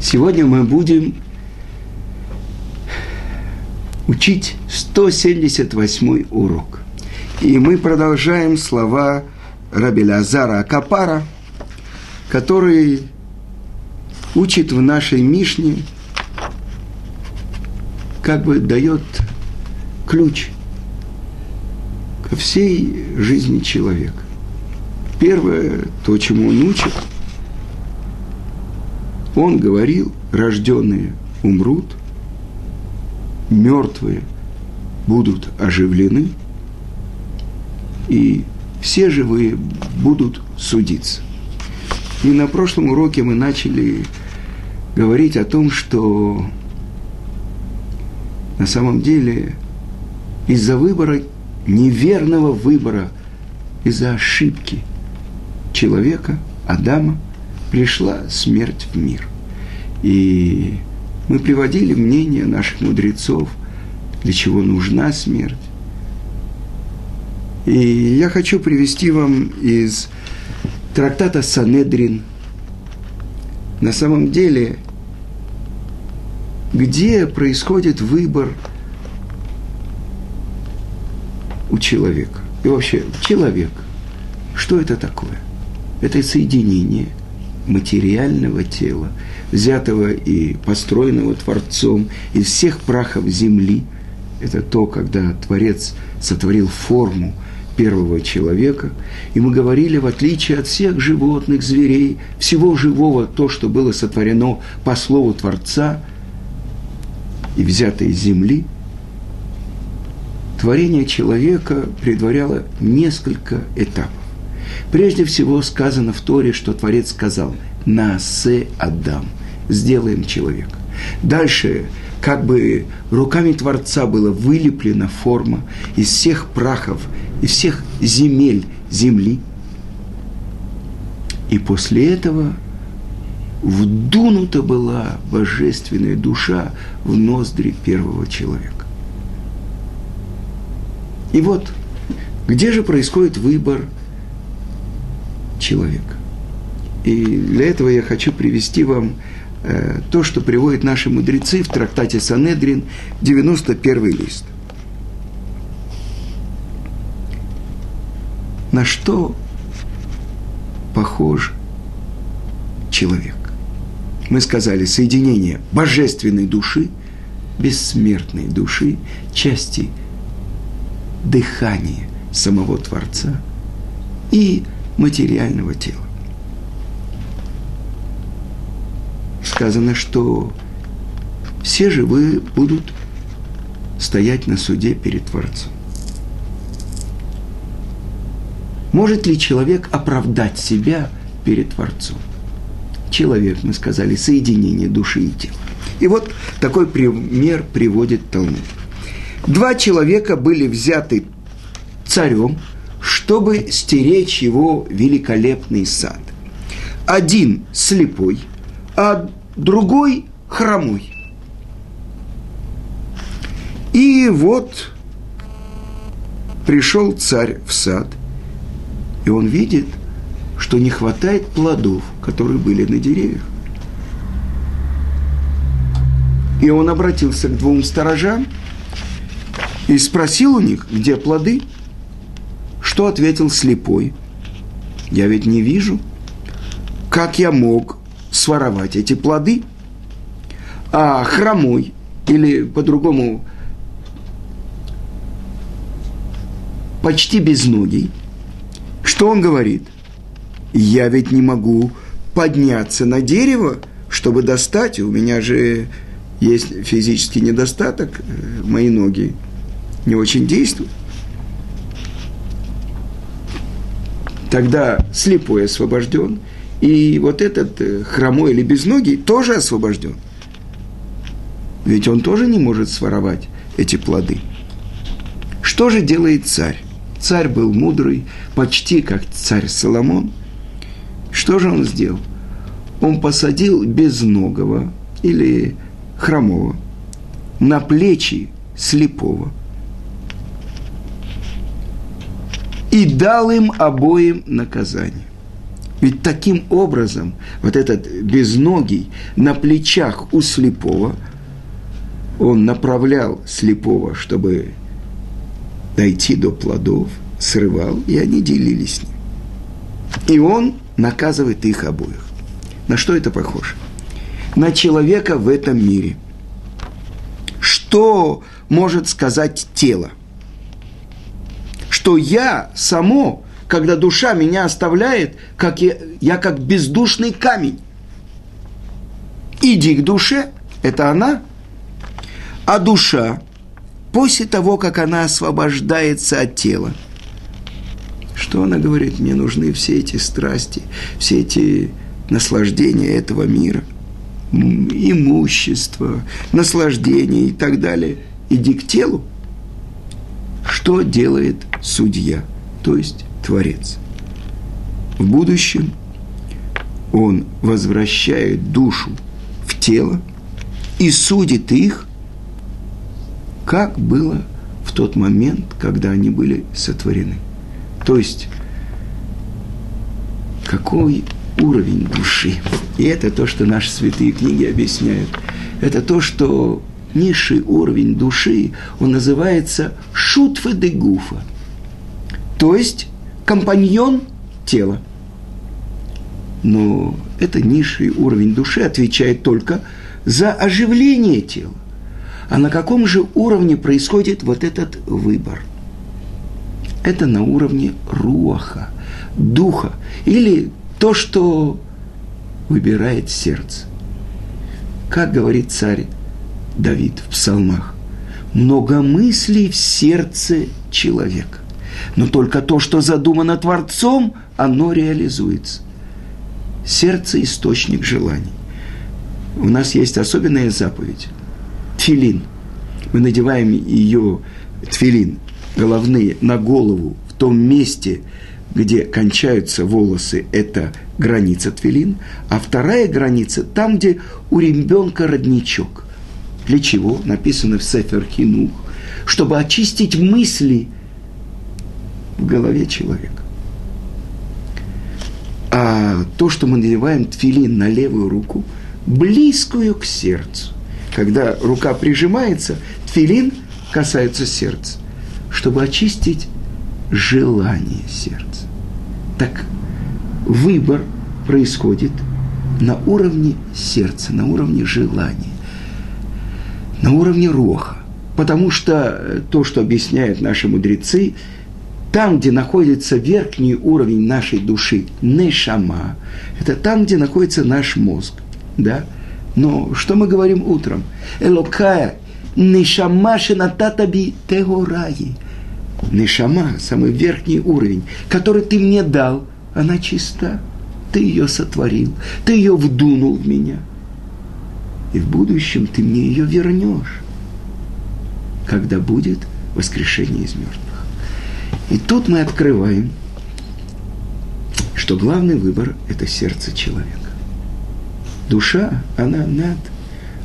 Сегодня мы будем учить 178 урок. И мы продолжаем слова Раби Лазара Акапара, который учит в нашей Мишне, как бы дает ключ ко всей жизни человека. Первое, то, чему он учит, он говорил, рожденные умрут, мертвые будут оживлены, и все живые будут судиться. И на прошлом уроке мы начали говорить о том, что на самом деле из-за выбора, неверного выбора, из-за ошибки человека, Адама, пришла смерть в мир. И мы приводили мнение наших мудрецов, для чего нужна смерть. И я хочу привести вам из трактата Санедрин. На самом деле, где происходит выбор у человека. И вообще, человек, что это такое? Это соединение материального тела, взятого и построенного Творцом из всех прахов земли. Это то, когда Творец сотворил форму первого человека. И мы говорили, в отличие от всех животных, зверей, всего живого, то, что было сотворено по слову Творца и взято из земли, творение человека предваряло несколько этапов. Прежде всего сказано в Торе, что Творец сказал «Наасе Адам» – «сделаем человека». Дальше, как бы руками Творца была вылеплена форма из всех прахов, из всех земель земли. И после этого вдунута была божественная душа в ноздри первого человека. И вот, где же происходит выбор человека? И для этого я хочу привести вам э, то, что приводят наши мудрецы в трактате Санедрин, 91 лист. На что похож человек? Мы сказали соединение божественной души, бессмертной души, части дыхания самого Творца и материального тела. Сказано, что все живые будут стоять на суде перед Творцом. Может ли человек оправдать себя перед Творцом? Человек, мы сказали, соединение души и тела. И вот такой пример приводит Талмуд. Два человека были взяты царем, чтобы стеречь его великолепный сад. Один слепой, а другой хромой. И вот пришел царь в сад, и он видит, что не хватает плодов, которые были на деревьях. И он обратился к двум сторожам и спросил у них, где плоды. Что ответил слепой? Я ведь не вижу. Как я мог своровать эти плоды? А хромой, или по-другому, почти безногий, что он говорит? Я ведь не могу подняться на дерево, чтобы достать. У меня же есть физический недостаток, мои ноги не очень действуют. Тогда слепой освобожден, и вот этот э, хромой или безногий тоже освобожден. Ведь он тоже не может своровать эти плоды. Что же делает царь? Царь был мудрый, почти как царь Соломон. Что же он сделал? Он посадил безногого или хромого на плечи слепого и дал им обоим наказание. Ведь таким образом вот этот безногий на плечах у слепого, он направлял слепого, чтобы дойти до плодов, срывал, и они делились с ним. И он наказывает их обоих. На что это похоже? На человека в этом мире. Что может сказать тело? Что я само когда душа меня оставляет, как я, я как бездушный камень. Иди к душе, это она, а душа, после того, как она освобождается от тела, что она говорит? Мне нужны все эти страсти, все эти наслаждения этого мира, имущество, наслаждение и так далее. Иди к телу. Что делает судья? То есть Творец. В будущем он возвращает душу в тело и судит их, как было в тот момент, когда они были сотворены. То есть, какой уровень души. И это то, что наши святые книги объясняют. Это то, что низший уровень души, он называется шутфы де гуфа. То есть компаньон тела. Но это низший уровень души отвечает только за оживление тела. А на каком же уровне происходит вот этот выбор? Это на уровне руаха, духа, или то, что выбирает сердце. Как говорит царь Давид в псалмах, много мыслей в сердце человека но только то, что задумано Творцом, оно реализуется. Сердце – источник желаний. У нас есть особенная заповедь – тфилин. Мы надеваем ее, тфилин, головные, на голову, в том месте, где кончаются волосы, это граница твилин, а вторая граница там, где у ребенка родничок. Для чего? Написано в Сефер Хинух, чтобы очистить мысли в голове человека. А то, что мы надеваем тфилин на левую руку, близкую к сердцу. Когда рука прижимается, тфилин касается сердца, чтобы очистить желание сердца. Так выбор происходит на уровне сердца, на уровне желания, на уровне роха. Потому что то, что объясняют наши мудрецы, там, где находится верхний уровень нашей души, нешама, это там, где находится наш мозг, да? Но что мы говорим утром? Элокая, нешама шинататаби тегораи. Нешама, самый верхний уровень, который ты мне дал, она чиста. Ты ее сотворил, ты ее вдунул в меня. И в будущем ты мне ее вернешь, когда будет воскрешение из мертвых. И тут мы открываем, что главный выбор – это сердце человека. Душа, она над,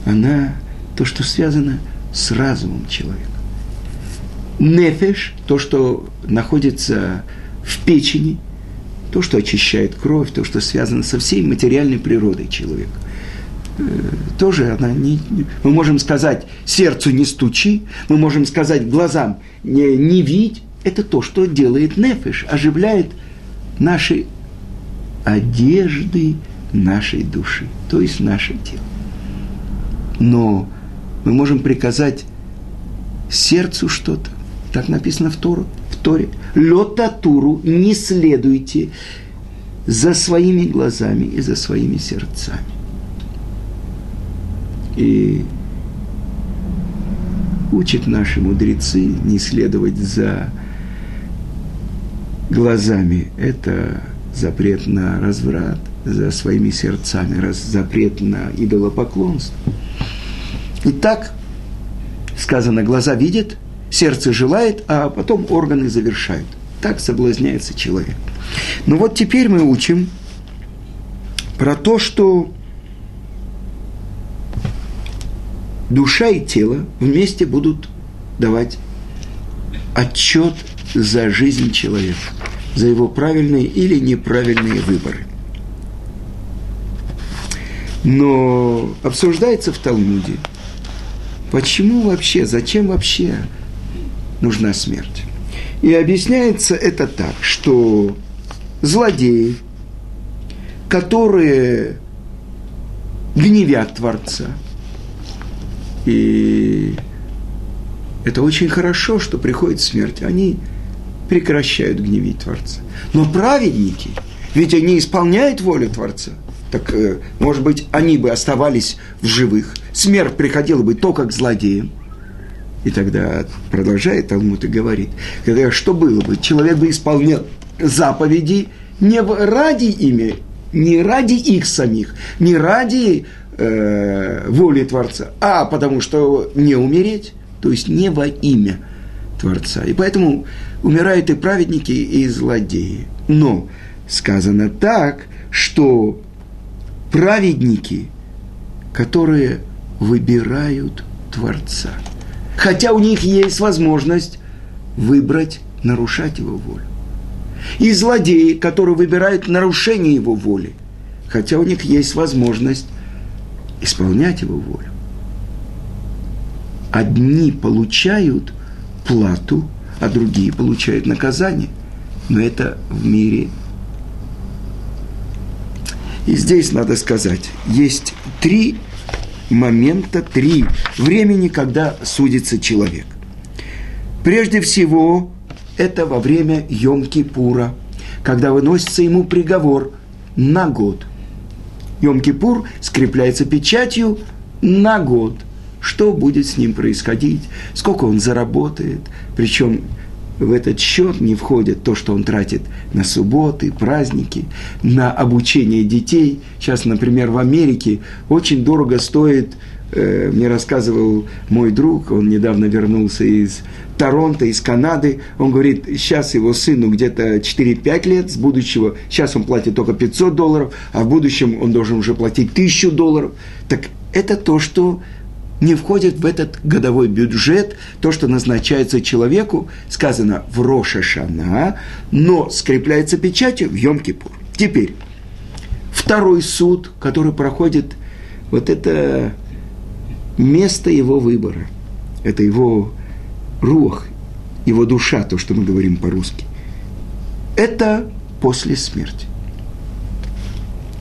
она то, что связано с разумом человека. Нефеш, то, что находится в печени, то, что очищает кровь, то, что связано со всей материальной природой человека. Э, тоже она не, мы можем сказать сердцу не стучи, мы можем сказать глазам не, не видь, это то, что делает нефиш, оживляет наши одежды нашей души, то есть наше тело. Но мы можем приказать сердцу что-то. Так написано в, Тору, в Торе. Летатуру не следуйте за своими глазами и за своими сердцами. И учат наши мудрецы не следовать за глазами – это запрет на разврат, за своими сердцами, раз, запрет на идолопоклонство. И так сказано, глаза видят, сердце желает, а потом органы завершают. Так соблазняется человек. Ну вот теперь мы учим про то, что душа и тело вместе будут давать отчет за жизнь человека, за его правильные или неправильные выборы. Но обсуждается в Талмуде, почему вообще, зачем вообще нужна смерть. И объясняется это так, что злодеи, которые гневят Творца, и это очень хорошо, что приходит смерть, они прекращают гневить Творца. Но праведники, ведь они исполняют волю Творца, так, э, может быть, они бы оставались в живых, смерть приходила бы только к злодеям, и тогда продолжает Талмуд и говорит, когда что было бы? Человек бы исполнял заповеди не ради ими, не ради их самих, не ради э, воли Творца, а потому что не умереть, то есть не во имя Творца. И поэтому умирают и праведники, и злодеи. Но сказано так, что праведники, которые выбирают Творца – хотя у них есть возможность выбрать нарушать его волю. И злодеи, которые выбирают нарушение его воли, хотя у них есть возможность исполнять его волю. Одни получают плату, а другие получают наказание. Но это в мире. И здесь надо сказать, есть три момента, три времени, когда судится человек. Прежде всего, это во время Йом-Кипура, когда выносится ему приговор на год. Йом-Кипур скрепляется печатью на год. Что будет с ним происходить, сколько он заработает, причем в этот счет не входит то, что он тратит на субботы, праздники, на обучение детей. Сейчас, например, в Америке очень дорого стоит, э, мне рассказывал мой друг, он недавно вернулся из Торонто, из Канады, он говорит, сейчас его сыну где-то 4-5 лет, с будущего, сейчас он платит только 500 долларов, а в будущем он должен уже платить 1000 долларов. Так это то, что не входит в этот годовой бюджет, то, что назначается человеку, сказано в Роша Шана, но скрепляется печатью в Йом-Кипур. Теперь, второй суд, который проходит, вот это место его выбора, это его рух, его душа, то, что мы говорим по-русски. Это после смерти.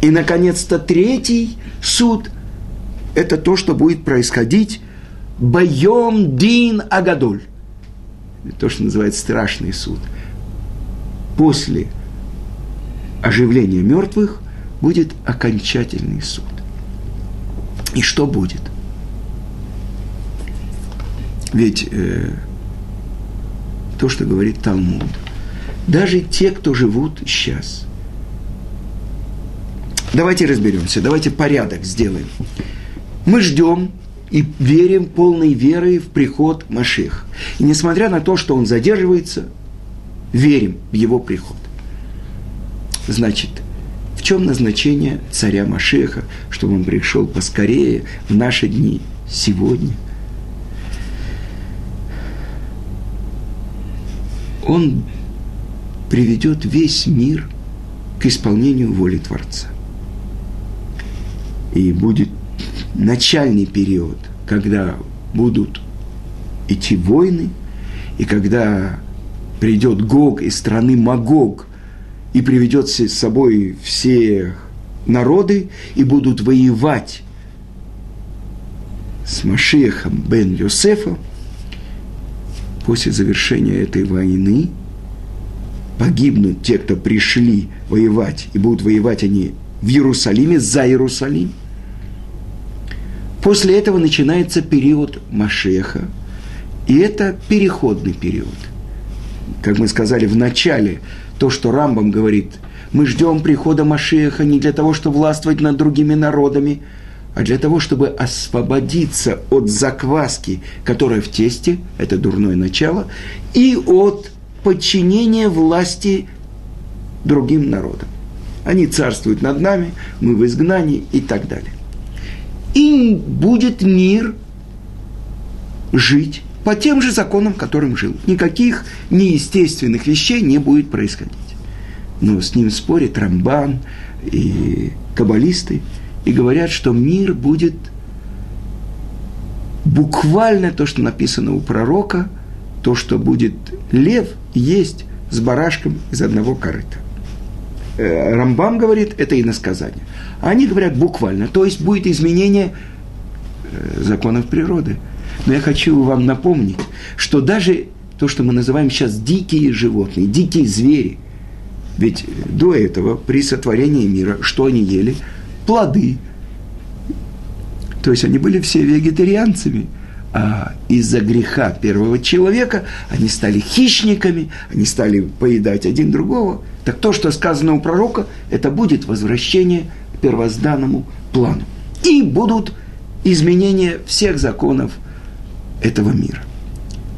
И, наконец-то, третий суд – это то, что будет происходить Байом Дин Агадоль. То, что называется страшный суд. После оживления мертвых будет окончательный суд. И что будет? Ведь э, то, что говорит Талмуд, даже те, кто живут сейчас. Давайте разберемся, давайте порядок сделаем. Мы ждем и верим полной верой в приход Машех. И несмотря на то, что он задерживается, верим в его приход. Значит, в чем назначение царя Машеха, чтобы он пришел поскорее в наши дни, сегодня? Он приведет весь мир к исполнению воли Творца. И будет начальный период, когда будут идти войны, и когда придет Гог из страны Магог и приведет с собой все народы и будут воевать с Машехом бен Йосефа, после завершения этой войны погибнут те, кто пришли воевать, и будут воевать они в Иерусалиме, за Иерусалим. После этого начинается период Машеха, и это переходный период. Как мы сказали в начале, то, что Рамбам говорит, мы ждем прихода Машеха не для того, чтобы властвовать над другими народами, а для того, чтобы освободиться от закваски, которая в тесте, это дурное начало, и от подчинения власти другим народам. Они царствуют над нами, мы в изгнании и так далее и будет мир жить по тем же законам, которым жил. Никаких неестественных вещей не будет происходить. Но с ним спорят Рамбан и каббалисты и говорят, что мир будет буквально то, что написано у пророка, то, что будет лев есть с барашком из одного корыта. Э, Рамбам говорит, это иносказание. Они говорят буквально, то есть будет изменение э, законов природы. Но я хочу вам напомнить, что даже то, что мы называем сейчас дикие животные, дикие звери, ведь до этого, при сотворении мира, что они ели? Плоды. То есть они были все вегетарианцами – а из-за греха первого человека они стали хищниками, они стали поедать один другого. Так то, что сказано у пророка, это будет возвращение к первозданному плану. И будут изменения всех законов этого мира.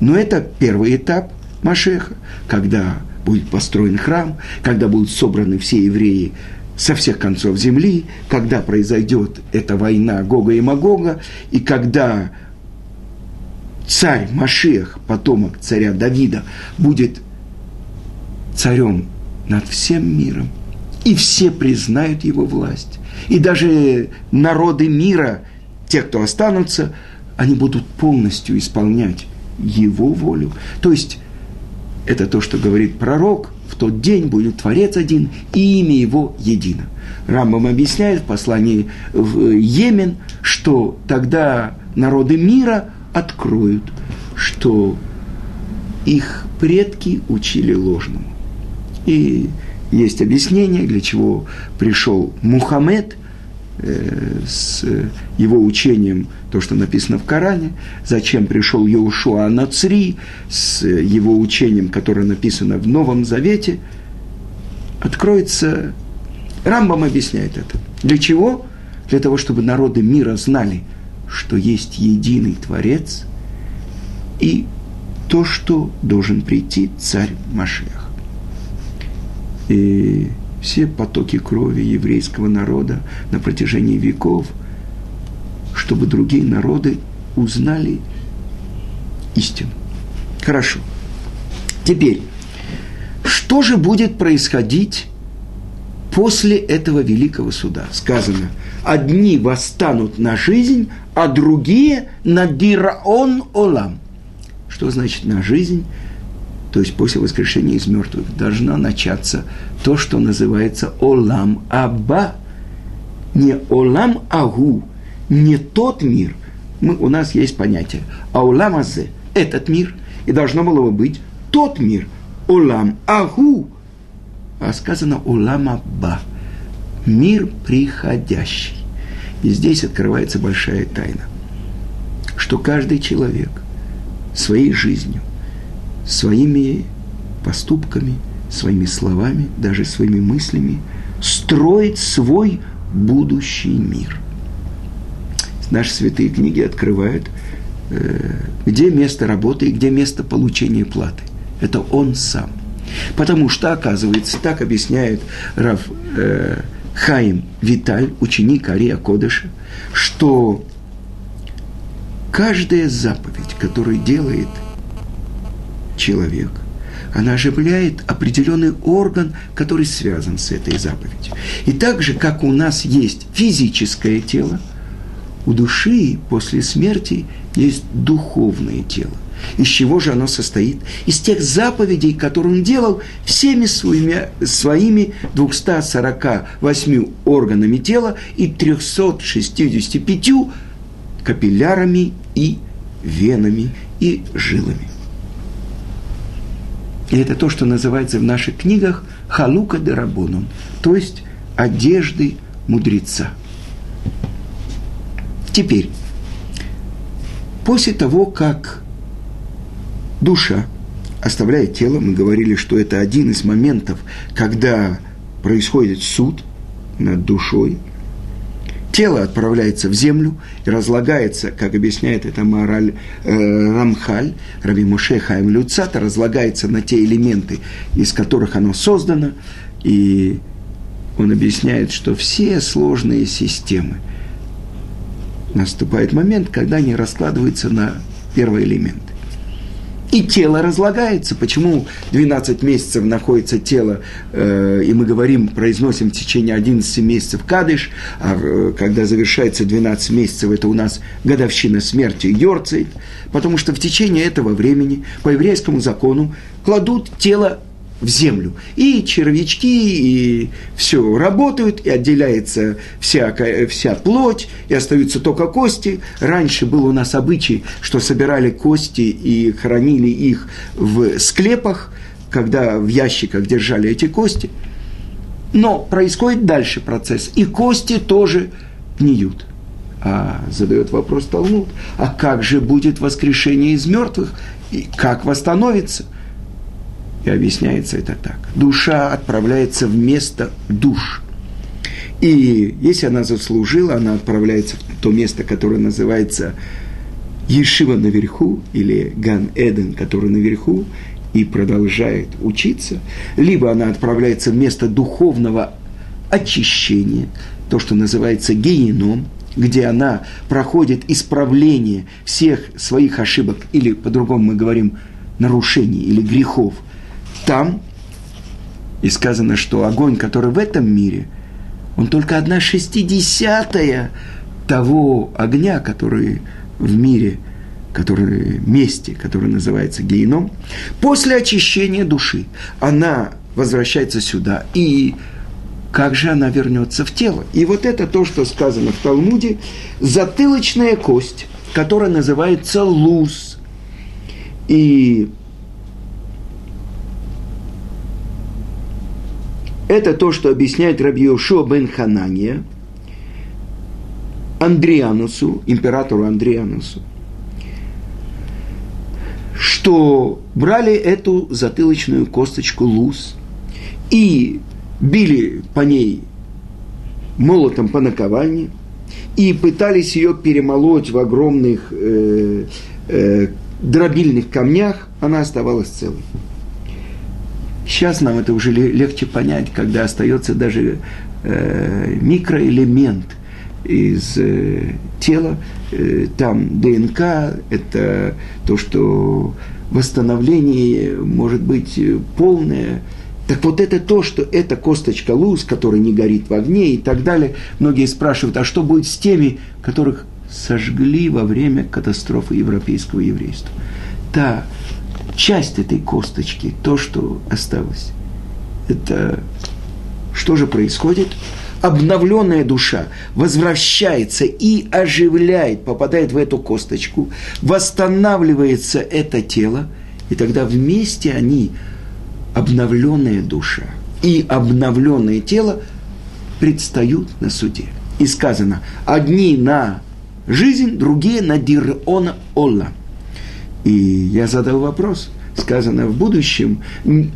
Но это первый этап Машеха, когда будет построен храм, когда будут собраны все евреи со всех концов земли, когда произойдет эта война Гога и Магога, и когда царь Машех, потомок царя Давида, будет царем над всем миром, и все признают его власть. И даже народы мира, те, кто останутся, они будут полностью исполнять его волю. То есть, это то, что говорит пророк, в тот день будет Творец один, и имя его едино. Рамбам объясняет в послании в Йемен, что тогда народы мира – откроют, что их предки учили ложному. И есть объяснение, для чего пришел Мухаммед э, с его учением, то, что написано в Коране, зачем пришел Йошуа Нацри с его учением, которое написано в Новом Завете, откроется, Рамбам объясняет это. Для чего? Для того, чтобы народы мира знали – что есть единый Творец и то, что должен прийти царь Машех. И все потоки крови еврейского народа на протяжении веков, чтобы другие народы узнали истину. Хорошо. Теперь, что же будет происходить после этого великого суда? Сказано, одни восстанут на жизнь, а другие на дираон олам. Что значит на жизнь? То есть после воскрешения из мертвых должно начаться то, что называется олам аба. Не олам агу, не тот мир. Мы, у нас есть понятие. А олам азе – этот мир. И должно было бы быть тот мир. Олам агу. А сказано олам аба. Мир приходящий. И здесь открывается большая тайна, что каждый человек своей жизнью, своими поступками, своими словами, даже своими мыслями строит свой будущий мир. Наши святые книги открывают, э, где место работы и где место получения платы. Это он сам. Потому что, оказывается, так объясняет Рав э, Хаим Виталь, ученик Ария Кодыша, что каждая заповедь, которую делает человек, она оживляет определенный орган, который связан с этой заповедью. И так же, как у нас есть физическое тело, у души после смерти есть духовное тело. Из чего же оно состоит? Из тех заповедей, которые он делал всеми своими, своими 248 органами тела и 365 капиллярами и венами и жилами. И это то, что называется в наших книгах халука де рабонон, то есть одежды мудреца. Теперь, после того, как душа оставляет тело. Мы говорили, что это один из моментов, когда происходит суд над душой. Тело отправляется в землю и разлагается, как объясняет это мораль э, Рамхаль, Раби Муше Хаим Люцата, разлагается на те элементы, из которых оно создано. И он объясняет, что все сложные системы, наступает момент, когда они раскладываются на первый элемент. и тело разлагается. Почему 12 месяцев находится тело, э, и мы говорим, произносим в течение 11 месяцев кадыш, а э, когда завершается 12 месяцев, это у нас годовщина смерти Йорцейт, потому что в течение этого времени по еврейскому закону кладут тело в землю. И червячки, и все работают, и отделяется вся, вся плоть, и остаются только кости. Раньше был у нас обычай, что собирали кости и хранили их в склепах, когда в ящиках держали эти кости. Но происходит дальше процесс, и кости тоже гниют. А задает вопрос Талмуд, а как же будет воскрешение из мертвых? И как восстановится? И объясняется это так. Душа отправляется в место душ. И если она заслужила, она отправляется в то место, которое называется Ешива наверху, или Ган Эден, который наверху, и продолжает учиться, либо она отправляется в место духовного очищения, то, что называется геном, где она проходит исправление всех своих ошибок, или по-другому мы говорим нарушений или грехов – там, и сказано, что огонь, который в этом мире, он только одна шестидесятая того огня, который в мире, который месте, который называется геном, после очищения души она возвращается сюда, и как же она вернется в тело? И вот это то, что сказано в Талмуде, затылочная кость, которая называется луз. И Это то, что объясняет Раби Йошуа бен Ханания Андрианусу, императору Андрианусу, что брали эту затылочную косточку луз и били по ней молотом по наковальне и пытались ее перемолоть в огромных э, э, дробильных камнях, она оставалась целой. Сейчас нам это уже легче понять, когда остается даже э, микроэлемент из э, тела, э, там ДНК, это то, что восстановление может быть полное. Так вот это то, что это косточка луз, которая не горит в огне и так далее. Многие спрашивают, а что будет с теми, которых сожгли во время катастрофы европейского еврейства? Та часть этой косточки, то, что осталось. Это что же происходит? Обновленная душа возвращается и оживляет, попадает в эту косточку, восстанавливается это тело, и тогда вместе они, обновленная душа и обновленное тело, предстают на суде. И сказано, одни на жизнь, другие на дирона Олла – и я задал вопрос. Сказано, в будущем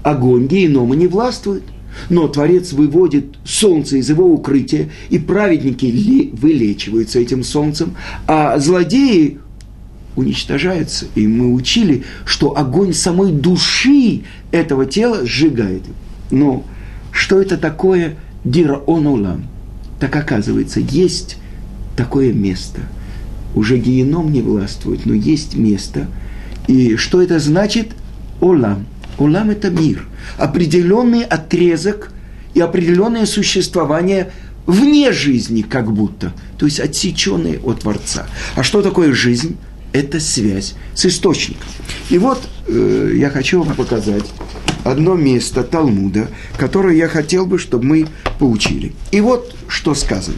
огонь генома не властвует. Но Творец выводит солнце из его укрытия, и праведники ли, вылечиваются этим солнцем, а злодеи уничтожаются. И мы учили, что огонь самой души этого тела сжигает. Но что это такое дираонулам? Так оказывается, есть такое место. Уже геном не властвует, но есть место – и что это значит? Олам. Олам – это мир. Определенный отрезок и определенное существование вне жизни как будто. То есть отсеченные от Творца. А что такое жизнь? Это связь с источником. И вот э, я хочу вам показать одно место Талмуда, которое я хотел бы, чтобы мы поучили. И вот что сказано.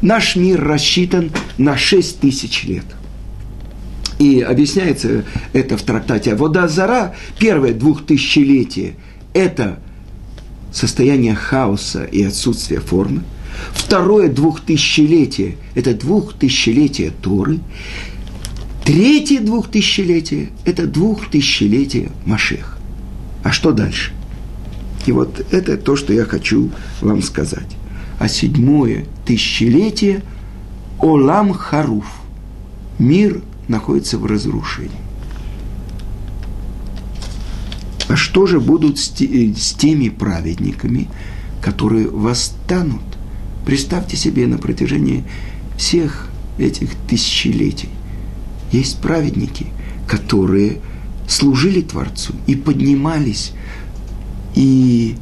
Наш мир рассчитан на 6 тысяч лет – и объясняется это в трактате Вода Зара, первое двухтысячелетие – это состояние хаоса и отсутствие формы. Второе двухтысячелетие – это двухтысячелетие Торы. Третье двухтысячелетие – это двухтысячелетие Машех. А что дальше? И вот это то, что я хочу вам сказать. А седьмое тысячелетие – Олам Харуф – мир находится в разрушении. А что же будут с, с теми праведниками, которые восстанут? Представьте себе на протяжении всех этих тысячелетий. Есть праведники, которые служили Творцу и поднимались, и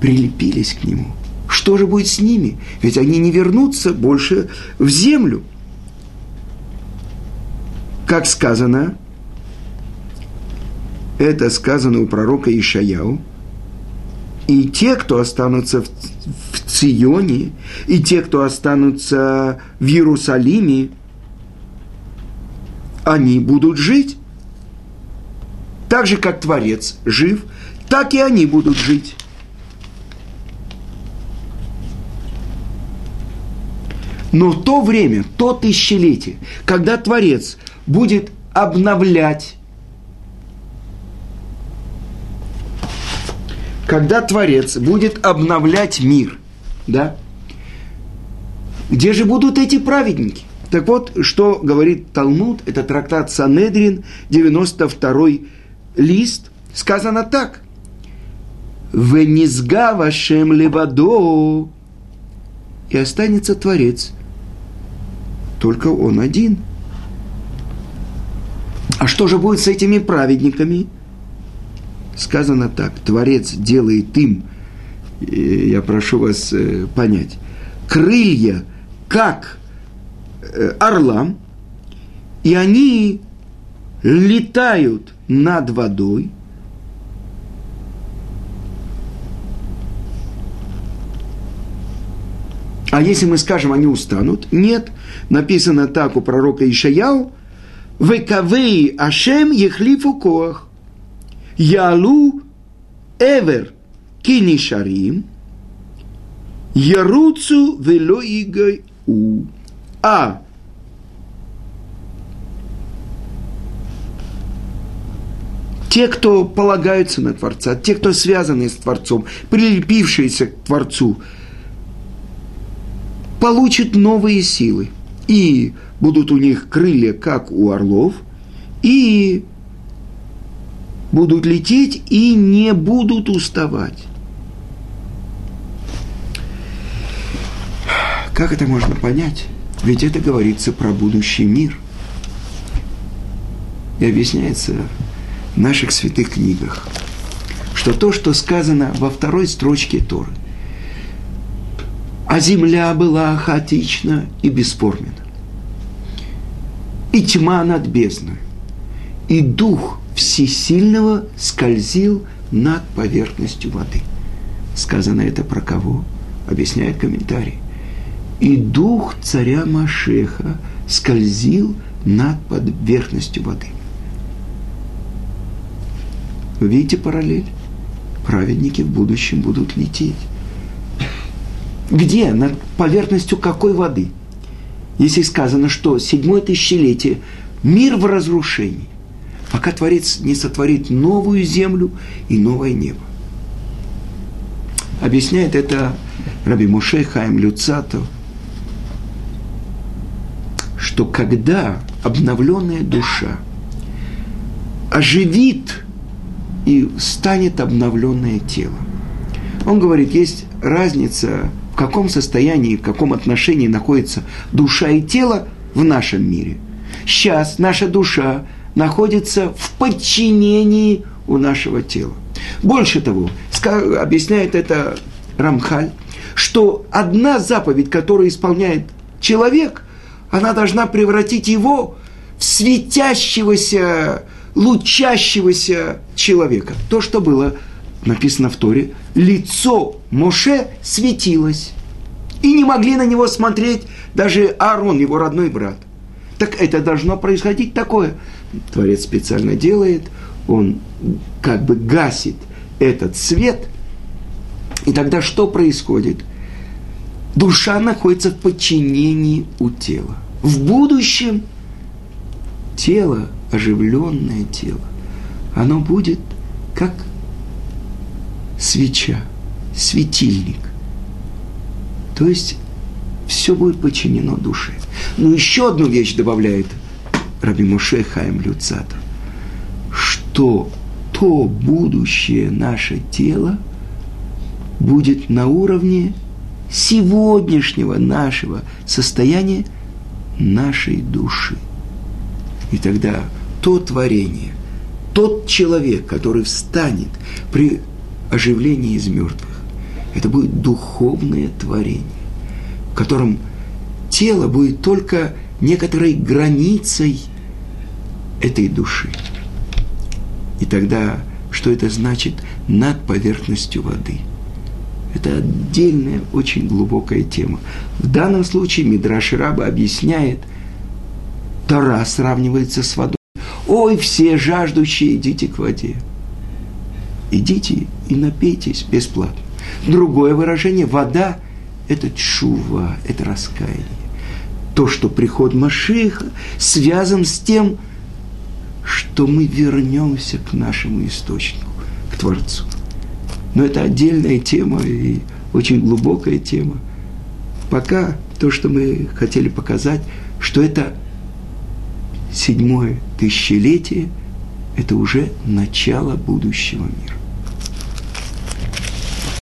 прилепились к Нему. Что же будет с ними? Ведь они не вернутся больше в землю. Как сказано, это сказано у пророка Ишаяу, и те, кто останутся в, в Ционе, и те, кто останутся в Иерусалиме, они будут жить. Так же, как Творец жив, так и они будут жить. Но то время, то тысячелетие, когда Творец будет обновлять, когда Творец будет обновлять мир, да, где же будут эти праведники? Так вот, что говорит Талмуд, это трактат Санедрин, 92 лист, сказано так. «Венизга вашем левадо» и останется Творец. Только он один. А что же будет с этими праведниками? Сказано так, Творец делает им, я прошу вас э, понять, крылья, как Э, орлам, и они летают над водой, А если мы скажем, они устанут? Нет. Написано так у пророка Ишаяу. Векавей Ашем ехлифу коах. Ялу эвер кинишарим. Яруцу вело у а те, кто полагаются на Творца, те, кто связаны с Творцом, прилепившиеся к Творцу, получат новые силы. И будут у них крылья, как у орлов, и будут лететь и не будут уставать. Как это можно понять? Ведь это говорится про будущий мир. И объясняется в наших святых книгах, что то, что сказано во второй строчке Торы, а земля была хаотична и бесформена, и тьма над бездной, и дух всесильного скользил над поверхностью воды. Сказано это про кого? Объясняет комментарий и дух царя Машеха скользил над поверхностью воды. Вы видите параллель? Праведники в будущем будут лететь. Где? Над поверхностью какой воды? Если сказано, что седьмое тысячелетие – мир в разрушении, пока Творец не сотворит новую землю и новое небо. Объясняет это Раби Муше Хаим Люцатов – что когда обновленная душа оживит и станет обновленное тело. Он говорит, есть разница, каком состоянии, в каком отношении находится душа и тело в нашем мире. Сейчас наша душа находится в подчинении у нашего тела. Больше того, объясняет это Рамхаль, что одна заповедь, которую исполняет человек, она должна превратить его в светящегося, лучащегося человека. То, что было написано в Торе, лицо Моше светилось. И не могли на него смотреть даже Аарон, его родной брат. Так это должно происходить такое. Творец специально делает, он как бы гасит этот свет. И тогда что происходит? душа находится в подчинении у тела. В будущем тело, оживленное тело, оно будет как свеча, светильник. То есть все будет подчинено душе. Но еще одну вещь добавляет Раби Моше Хаим Люцата, что то будущее наше тело будет на уровне сегодняшнего нашего состояния нашей души. И тогда то творение, тот человек, который встанет при оживлении из мертвых, это будет духовное творение, в котором тело будет только некоторой границей этой души. И тогда, что это значит над поверхностью воды? Это отдельная, очень глубокая тема. В данном случае Мидраш Раба объясняет, Тора сравнивается с водой. Ой, все жаждущие, идите к воде. Идите и напейтесь бесплатно. Другое выражение – вода – это чува, это раскаяние. То, что приход Машиха связан с тем, что мы вернемся к нашему источнику, к Творцу. Но это отдельная тема и очень глубокая тема. Пока то, что мы хотели показать, что это седьмое тысячелетие, это уже начало будущего мира.